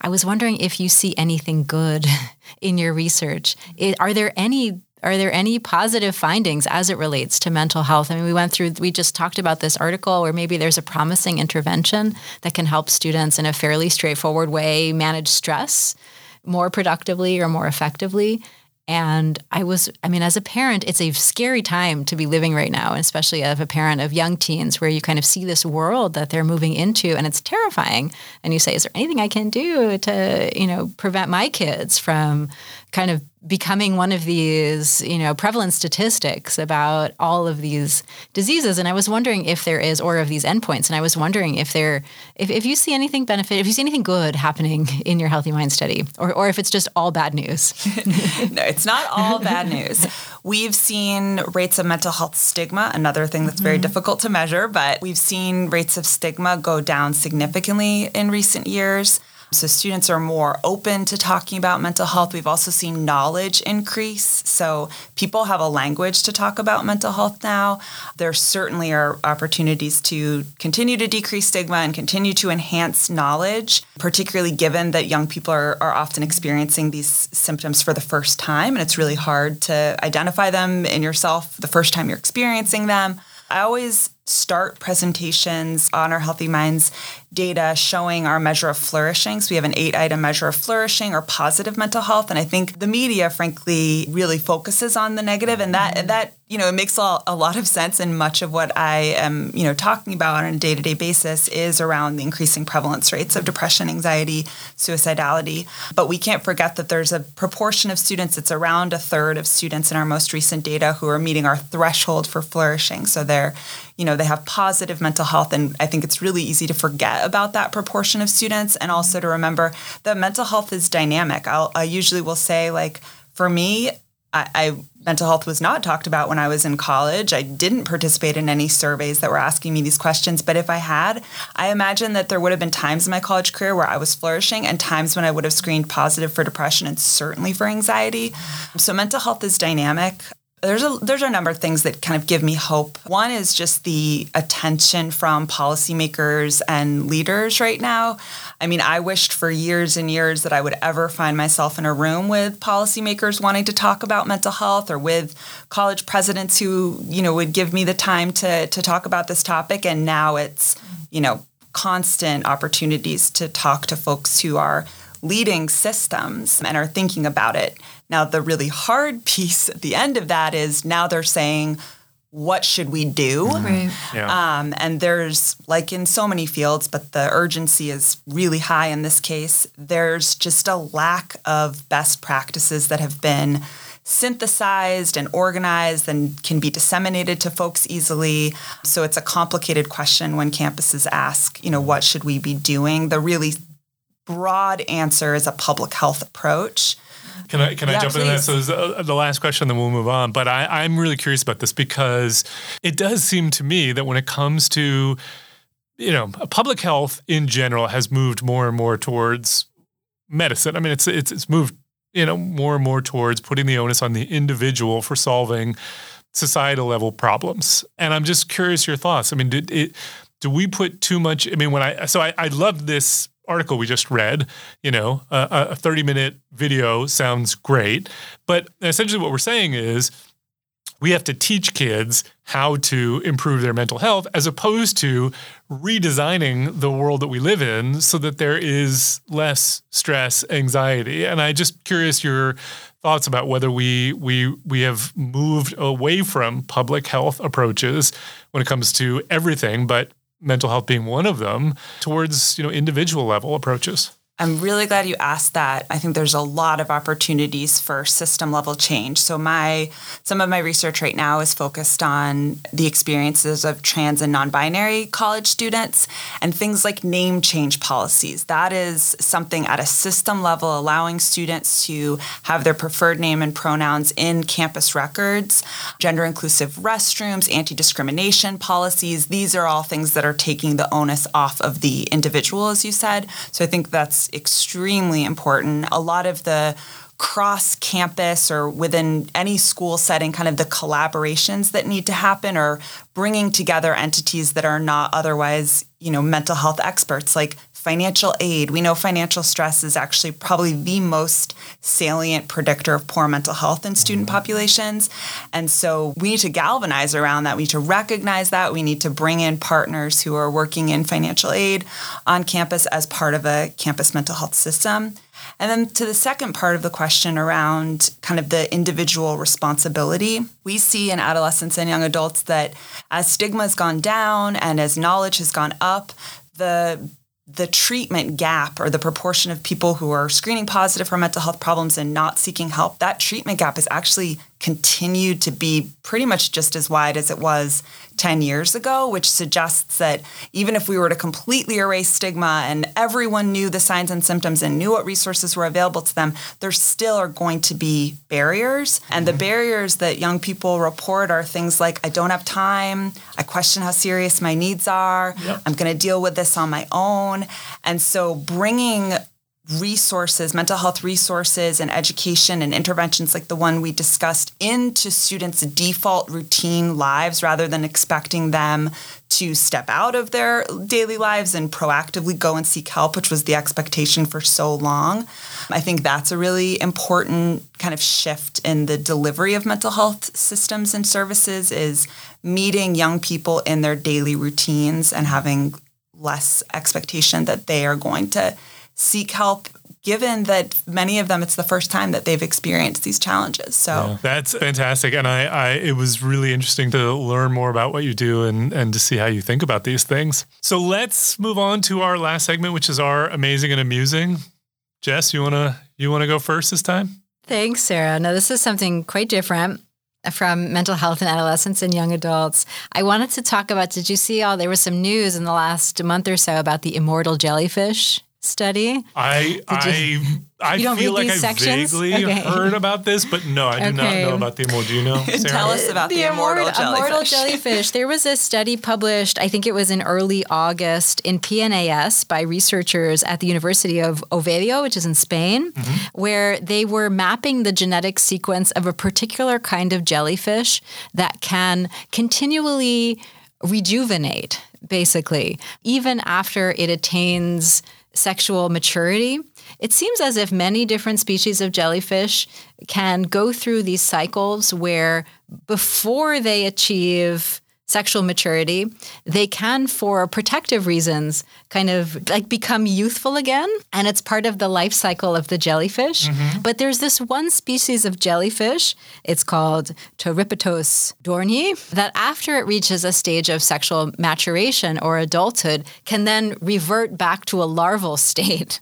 I was wondering if you see anything good in your research. are there any are there any positive findings as it relates to mental health? I mean, we went through, we just talked about this article where maybe there's a promising intervention that can help students in a fairly straightforward way manage stress more productively or more effectively. And I was, I mean, as a parent, it's a scary time to be living right now, especially as a parent of young teens, where you kind of see this world that they're moving into, and it's terrifying. And you say, "Is there anything I can do to, you know, prevent my kids from kind of becoming one of these, you know, prevalent statistics about all of these diseases. And I was wondering if there is, or of these endpoints. And I was wondering if there, if, if you see anything benefit, if you see anything good happening in your Healthy Mind study, or, or if it's just all bad news. no, it's not all bad news. We've seen rates of mental health stigma, another thing that's very mm-hmm. difficult to measure, but we've seen rates of stigma go down significantly in recent years. So students are more open to talking about mental health. We've also seen knowledge increase. So people have a language to talk about mental health now. There certainly are opportunities to continue to decrease stigma and continue to enhance knowledge, particularly given that young people are, are often experiencing these symptoms for the first time. And it's really hard to identify them in yourself the first time you're experiencing them. I always start presentations on our Healthy Minds data showing our measure of flourishing. So we have an eight item measure of flourishing or positive mental health. And I think the media, frankly, really focuses on the negative, and that that you know it makes a, a lot of sense. And much of what I am you know talking about on a day to day basis is around the increasing prevalence rates of depression, anxiety, suicidality. But we can't forget that there's a proportion of students. It's around a third of students in our most recent data who are meeting our threshold for flourishing. So they're you know they have positive mental health and i think it's really easy to forget Uh, about that proportion of students and also to remember that mental health is dynamic. I'll, i usually will say like for me I, I mental health was not talked about when i was in college. I didn't participate in any surveys that were asking me these questions. But if i had i imagine that there would have been times in my college career where i was flourishing and times when i would have screened positive for depression and certainly for anxiety. So mental health is dynamic there's a there's a number of things that kind of give me hope. One is just the attention from policymakers and leaders right now. I mean, I wished for years and years that I would ever find myself in a room with policymakers wanting to talk about mental health or with college presidents who, you know, would give me the time to to talk about this topic and now it's, you know, constant opportunities to talk to folks who are leading systems and are thinking about it. Now, the really hard piece at the end of that is now they're saying, what should we do? Right. Yeah. Um, and there's, like in so many fields, but the urgency is really high in this case, there's just a lack of best practices that have been synthesized and organized and can be disseminated to folks easily. So it's a complicated question when campuses ask, you know, what should we be doing? The really broad answer is a public health approach. Can I can I Yeah, jump into that? please. So this uh, the last question, then we'll move on. But I, I'm really curious about this because it does seem to me that when it comes to you know public health in general has moved more and more towards medicine. I mean, it's it's it's moved you know more and more towards putting the onus on the individual for solving societal level problems. And I'm just curious your thoughts. I mean, did it do we put too much? I mean, when I so I, I loved this article we just read. You know, a, a 30 minute video sounds great, but essentially what we're saying is we have to teach kids how to improve their mental health as opposed to redesigning the world that we live in so that there is less stress anxiety and i just curious your thoughts about whether we we we have moved away from public health approaches when it comes to everything but mental health being one of them towards you know individual level approaches I'm really glad you asked that. I think there's a lot of opportunities for system level change. So my some of my research right now is focused on the experiences of trans and non-binary college students and things like name change policies. That is something at a system level allowing students to have their preferred name and pronouns in campus records, gender inclusive restrooms, anti-discrimination policies. These are all things that are taking the onus off of the individual as you said. So I think that's extremely important. A lot of the cross campus or within any school setting, kind of the collaborations that need to happen or bringing together entities that are not otherwise, you know, mental health experts like financial aid. We know financial stress is actually probably the most salient predictor of poor mental health in student mm-hmm. populations. And so we need to galvanize around that. We need to recognize that. We need to bring in partners who are working in financial aid on campus as part of a campus mental health system. And then to the second part of the question around kind of the individual responsibility, we see in adolescents and young adults that as stigma has gone down and as knowledge has gone up, the the treatment gap or the proportion of people who are screening positive for mental health problems and not seeking help, that treatment gap has actually continued to be pretty much just as wide as it was 10 years ago, which suggests that even if we were to completely erase stigma and everyone knew the signs and symptoms and knew what resources were available to them, there still are going to be barriers. And the mm-hmm. barriers that young people report are things like I don't have time, I question how serious my needs are, Yep. I'm going to deal with this on my own. And so bringing resources, mental health resources and education and interventions like the one we discussed into students' default routine lives rather than expecting them to step out of their daily lives and proactively go and seek help, which was the expectation for so long. I think that's a really important kind of shift in the delivery of mental health systems and services is meeting young people in their daily routines and having less expectation that they are going to seek help given that many of them it's the first time that they've experienced these challenges so That's fantastic, and I, I, it was really interesting to learn more about what you do and and to see how you think about these things. So let's move on to our last segment, which is our amazing and amusing. Jess, you wanna you wanna go first this time? Thanks, Sarah. Now, this is something quite different from mental health in adolescents and young adults. I wanted to talk about did you see all there was some news in the last month or so about the immortal jellyfish study? I I I You don't feel read like these I sections? vaguely Okay. heard about this, but no, I do not know about the immortal. Do you know? Sarah? tell us about the, immortal, jellyfish. immortal jellyfish. There was a study published, I think it was in early August, in PNAS by researchers at the University of Oviedo, which is in Spain, mm-hmm. where they were mapping the genetic sequence of a particular kind of jellyfish that can continually rejuvenate, basically, even after it attains sexual maturity. It seems as if many different species of jellyfish can go through these cycles where before they achieve sexual maturity, they can, for protective reasons, kind of like become youthful again. And it's part of the life cycle of the jellyfish. Mm-hmm. But there's this one species of jellyfish, it's called Turritopsis dohrnii, that after it reaches a stage of sexual maturation or adulthood, can then revert back to a larval state.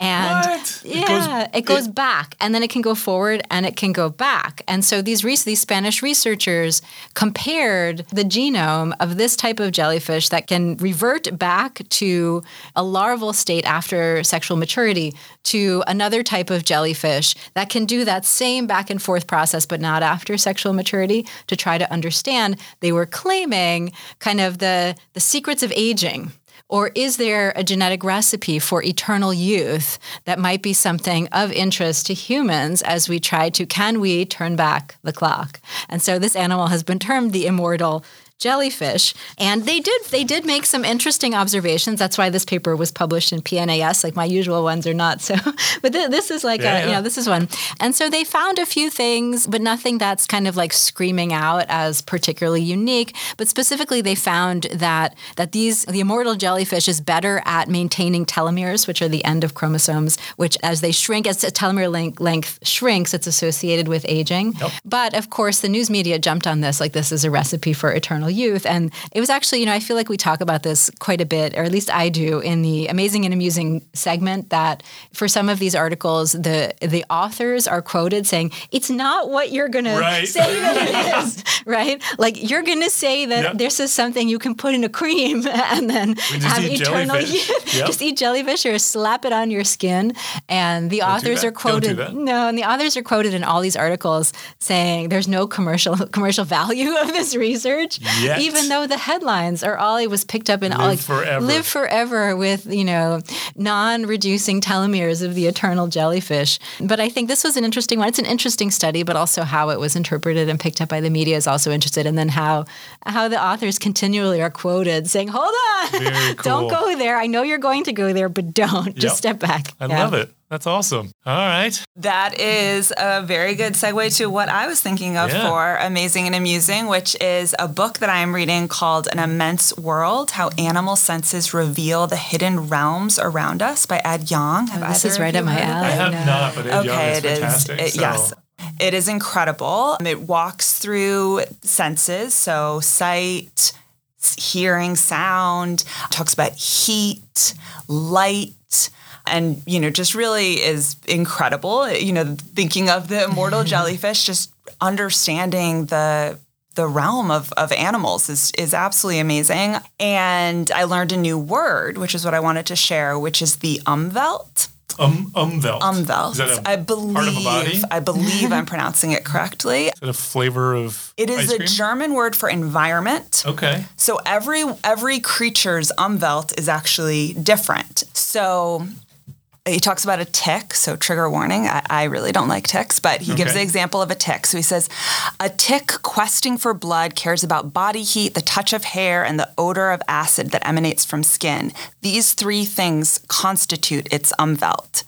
And What? yeah, It goes- it goes it- back and then it can go forward and it can go back. And so these re- these Spanish researchers compared the genome of this type of jellyfish that can revert back to a larval state after sexual maturity to another type of jellyfish that can do that same back and forth process but not after sexual maturity to try to understand they were claiming kind of the the secrets of aging or is there a genetic recipe for eternal youth that might be something of interest to humans as we try to can we turn back the clock? And so this animal has been termed the immortal jellyfish. And they did they did make some interesting observations. That's why this paper was published in PNAS like my usual ones are not so. But th- this is like Yeah, a, you know this is one. And so they found a few things but nothing that's kind of like screaming out as particularly unique. But specifically they found that that these the immortal jellyfish is better at maintaining telomeres which are the end of chromosomes which as they shrink as the telomere length, length shrinks it's associated with aging. But of course the news media jumped on this like this is a recipe for eternal youth and it was actually you know I feel like we talk about this quite a bit or at least I do in the amazing and amusing segment that for some of these articles the the authors are quoted saying it's not what you're going Right. to say that it is right like you're going to say that Yep. this is something you can put in a cream and then have eternal youth Yep. just eat jellyfish or slap it on your skin and the authors that. are Don't quoted no and the authors are quoted in all these articles saying there's no commercial commercial value of this research Yet. even though the headlines are all it was picked up in all Live like forever. live forever with you know non-reducing telomeres of the eternal jellyfish but i think this was an interesting one it's an interesting study but also how it was interpreted and picked up by the media is also interested and then how how the authors continually are quoted saying hold on Very don't go there i know you're going to go there but don't just Yep. step back I Yeah. love it. That's awesome. All right. That is a very good segue to what I was thinking of Yeah. for Amazing and Amusing, which is a book that I am reading called An Immense World How Animal Senses Reveal the Hidden Realms Around Us by Ed Yong. Have Oh, this is right you up my alley. I have know. not, but Ed Yong Okay, is it is. fantastic. it- so- Yes. It is incredible. Um, it walks through senses, so sight, hearing, sound, talks about heat, light, and you know, just really is incredible. You know, thinking of the immortal jellyfish, just understanding the the realm of, of animals is, is absolutely amazing. And I learned a new word, which is what I wanted to share, which is the umwelt. Um, umwelt. Umwelt. Is that a I believe part of a body? I believe I'm pronouncing it correctly. Is that a flavor of It is a cream? German word for environment. Okay. So every every creature's umwelt is actually different. So he talks about a tick, so trigger warning. I, I really don't like ticks, but he gives the example of a tick. So he says, a tick questing for blood cares about body heat, the touch of hair, and the odor of acid that emanates from skin. These three things constitute its umwelt.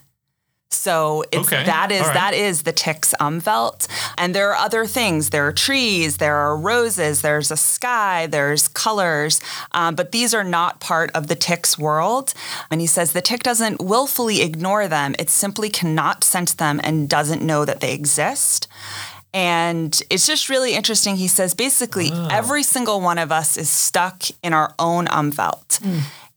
So it's Okay. that is right. that is the tick's umwelt. And there are other things. There are trees, there are roses, there's a sky, there's colors, um, but these are not part of the tick's world. And he says the tick doesn't willfully ignore them; it simply cannot sense them and doesn't know that they exist. And it's just really interesting. He says basically every single one of us is stuck in our own umwelt.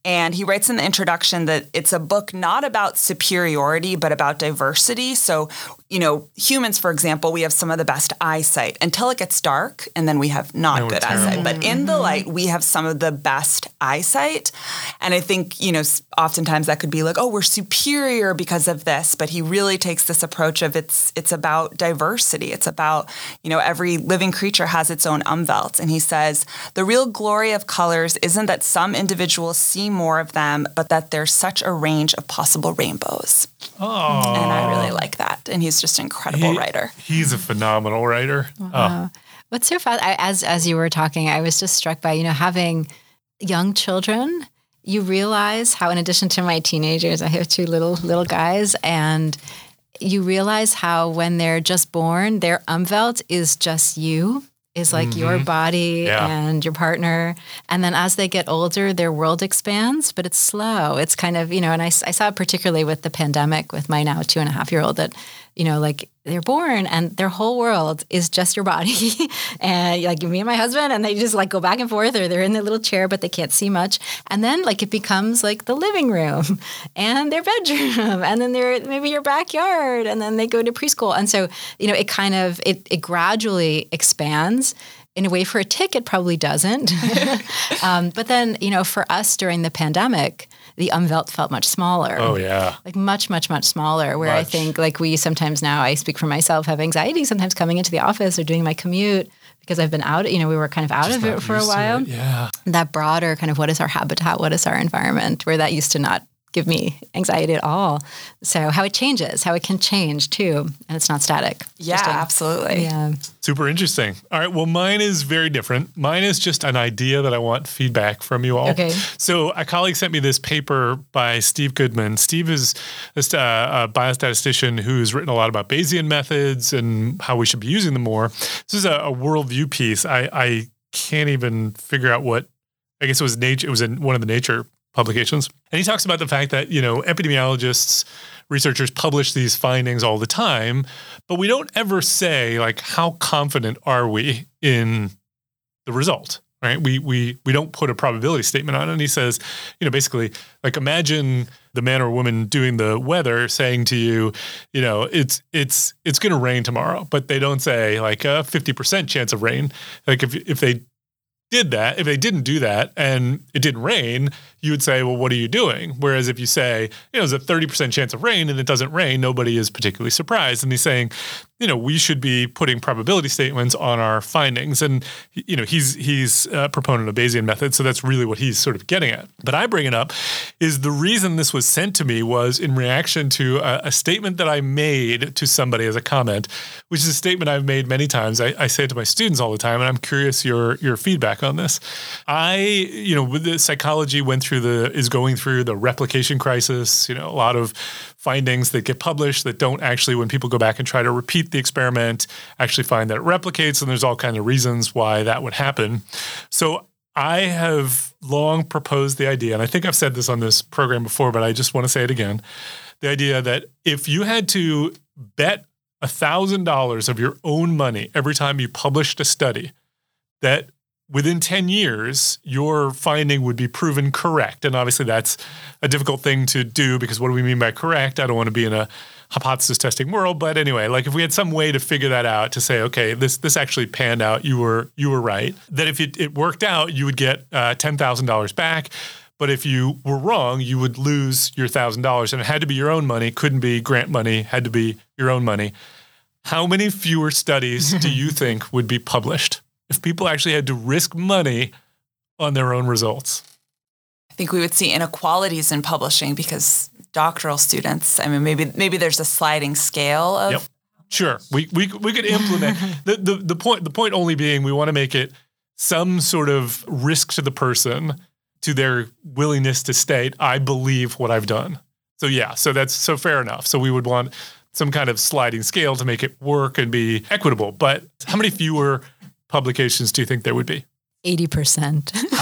And he writes in the introduction that it's a book not about superiority, but about diversity. So, you know, humans, for example, we have some of the best eyesight until it gets dark, and then we have not we're good terrible. eyesight. But in the mm-hmm. light, we have some of the best eyesight. And I think, you know, oftentimes that could be like, oh, we're superior because of this. But he really takes this approach of it's it's about diversity. It's about, you know, every living creature has its own umwelt. And he says, the real glory of colors isn't that some individuals see more of them, but that there's such a range of possible rainbows. Oh. And I really like that. And he's just an incredible He- writer. He's a phenomenal writer. Oh, What's so fun? I, as as you were talking, I was just struck by you know having young children. You realize how, in addition to my teenagers, I have two little little guys, and you realize how when they're just born, their umwelt is just you. Is like your mm-hmm. body Yeah. and your partner. And then as they get older, their world expands, but it's slow. It's kind of, you know, and I, I saw it particularly with the pandemic with my now two and a half year old that, you know, like they're born and their whole world is just your body. and like me and my husband, and they just like go back and forth or they're in their little chair, but they can't see much. And then like it becomes like the living room and their bedroom and then they're maybe your backyard and then they go to preschool. And so, you know, it kind of, it, it gradually expands in a way for a tick it probably doesn't um, but then you know for us during the pandemic the umwelt felt much smaller Oh yeah. like much much much smaller where i think like we sometimes now i speak for myself have anxiety sometimes coming into the office or doing my commute because i've been out you know we were kind of out of it for a while Yeah. that broader kind of what is our habitat what is our environment where that used to not give me anxiety at all so how it changes how it can change too and it's not static Yeah, absolutely. yeah Super interesting. All right. Well, mine is very different. Mine is just an idea that I want feedback from you all. Okay. So, a colleague sent me this paper by Steve Goodman. Steve is just a, uh, a biostatistician who's written a lot about Bayesian methods and how we should be using them more. This is a, a worldview piece. I, I can't even figure out what, I guess it was nature, it was in one of the nature publications. And he talks about the fact that, you know, epidemiologists, researchers publish these findings all the time, but we don't ever say like how confident are we in the result, right? We we we don't put a probability statement on it. And he says, you know, basically like imagine the man or woman doing the weather saying to you, you know, it's it's it's going to rain tomorrow, but they don't say like a 50% chance of rain. Like if if they did that, if they didn't do that and it didn't rain, you would say, well, what are you doing? Whereas if you say, you know, there's a 30% chance of rain and it doesn't rain, nobody is particularly surprised. And he's saying, you know, we should be putting probability statements on our findings. And, you know, he's he's a proponent of Bayesian method. So that's really what he's sort of getting at. But I bring it up is the reason this was sent to me was in reaction to a, a statement that I made to somebody as a comment, which is a statement I've made many times. I, I say it to my students all the time, and I'm curious your your feedback on this. I, you know, with the psychology went through the is going through the replication crisis. You know, a lot of findings that get published that don't actually, when people go back and try to repeat the experiment, actually find that it replicates, and there's all kinds of reasons why that would happen. So I have long proposed the idea, and I think I've said this on this program before, but I just want to say it again. The idea that if you had to bet $1,000 of your own money every time you published a study, that within 10 years, your finding would be proven correct. And obviously, that's a difficult thing to do because what do we mean by correct? I don't want to be in a hypothesis testing world. But anyway, like if we had some way to figure that out to say, okay, this this actually panned out, you were you were right. That if it, it worked out, you would get uh, ten thousand dollars back. But if you were wrong, you would lose your thousand dollars, and it had to be your own money. Couldn't be grant money. Had to be your own money. How many fewer studies do you think would be published if people actually had to risk money on their own results? I think we would see inequalities in publishing because doctoral students, I mean, maybe maybe there's a sliding scale of Yep. Sure, we we we could implement the, the the point the point only being we want to make it some sort of risk to the person to their willingness to state I believe what I've done. So yeah, so that's so fair enough. So we would want some kind of sliding scale to make it work and be equitable. But how many fewer publications do you think there would be? 80%.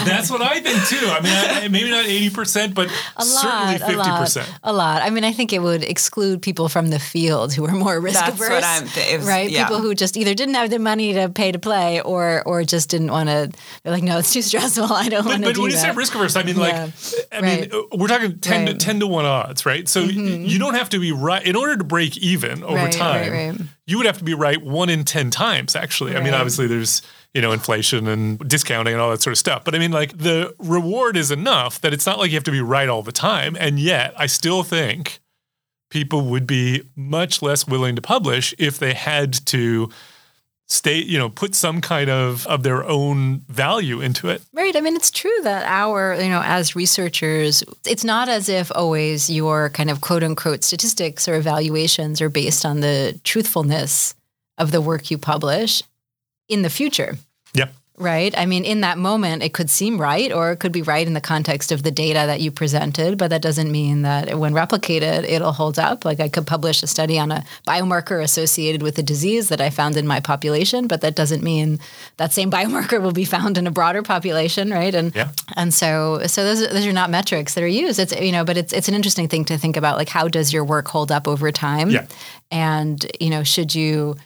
That's what I think too. I mean, I, maybe not eighty percent, but A certainly lot, a fifty lot, percent. a lot. I mean, I think it would exclude people from the field who are more risk That's averse. what I'm th- was- right? yeah. People who just either didn't have the money to pay to play, or or just didn't want to. They're like, no, it's too stressful. I don't But, want to but do when you that. say risk averse, I mean like, Yeah. I mean Right. uh, we're talking ten to ten to one odds, right? So y- you don't have to be right in order to break even over Right, right, time. right. You would have to be right one in ten times. Actually, I mean, obviously there's you know inflation and discounting and all that sort of stuff. But I mean, like the reward is enough that it's not like you have to be right all the time. And yet, I still think people would be much less willing to publish if they had to state, you know, put some kind of of their own value into it. Right. I mean, it's true that our, you know, as researchers, it's not as if always your kind of quote unquote statistics or evaluations are based on the truthfulness of the work you publish in the future. Yeah. right? I mean, in that moment, it could seem right, or it could be right in the context of the data that you presented, but that doesn't mean that when replicated, it'll hold up. Like I could publish a study on a biomarker associated with a disease that I found in my population, but that doesn't mean that same biomarker will be found in a broader population, right? And Yeah. and so so those those are not metrics that are used. It's you know, but it's it's an interesting thing to think about. Like how does your work hold up over time? Yeah. And you know, should you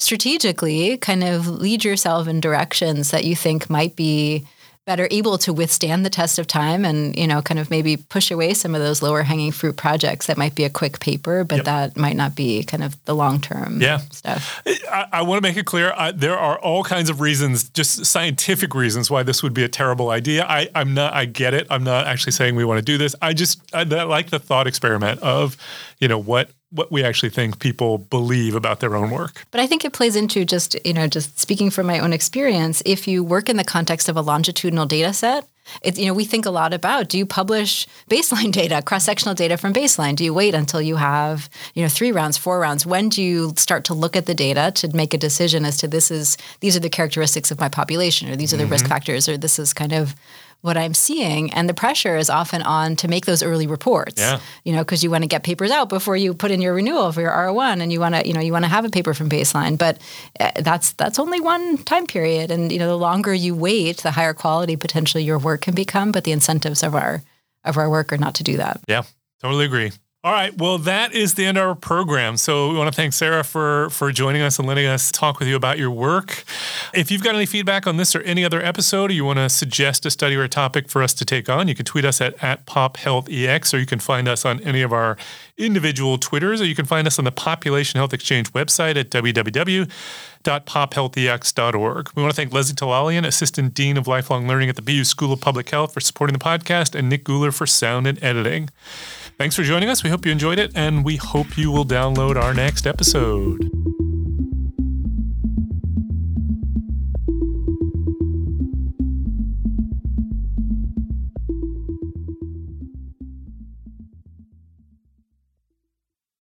strategically kind of lead yourself in directions that you think might be better able to withstand the test of time and you know kind of maybe push away some of those lower hanging fruit projects that might be a quick paper but Yep. that might not be kind of the long term Yeah. stuff I, I want to make it clear I, there are all kinds of reasons, just scientific reasons, why this would be a terrible idea. I, I'm not. I get it. I'm not actually saying we want to do this. I just I, I like the thought experiment of, you know, what what we actually think people believe about their own work. But I think it plays into just, you know, just speaking from my own experience, if you work in the context of a longitudinal data set, it's, you know, we think a lot about do you publish baseline data, cross sectional data from baseline? Do you wait until you have, you know, three rounds, four rounds? When do you start to look at the data to make a decision as to this is, these are the characteristics of my population, or these are the risk mm-hmm. factors, or this is kind of what I'm seeing. And the pressure is often on to make those early reports Yeah. you know, because you want to get papers out before you put in your renewal for your R1, and you want to, you know, you want to have a paper from baseline. But uh, that's that's only one time period, and you know, the longer you wait, the higher quality potentially your work can become. But the incentives of our of our work are not to do that. Yeah, totally agree. All right, well, that is the end of our program. So we want to thank Sarah for for joining us and letting us talk with you about your work. If you've got any feedback on this or any other episode, or you want to suggest a study or a topic for us to take on, you can tweet us at, at PopHealthEX, or you can find us on any of our individual Twitters, or you can find us on the Population Health Exchange website at www.pophealthex.org. We want to thank Leslie Talalian, Assistant Dean of Lifelong Learning at the BU School of Public Health, for supporting the podcast, and Nick Guler for sound and editing. Thanks for joining us. We hope you enjoyed it, and we hope you will download our next episode.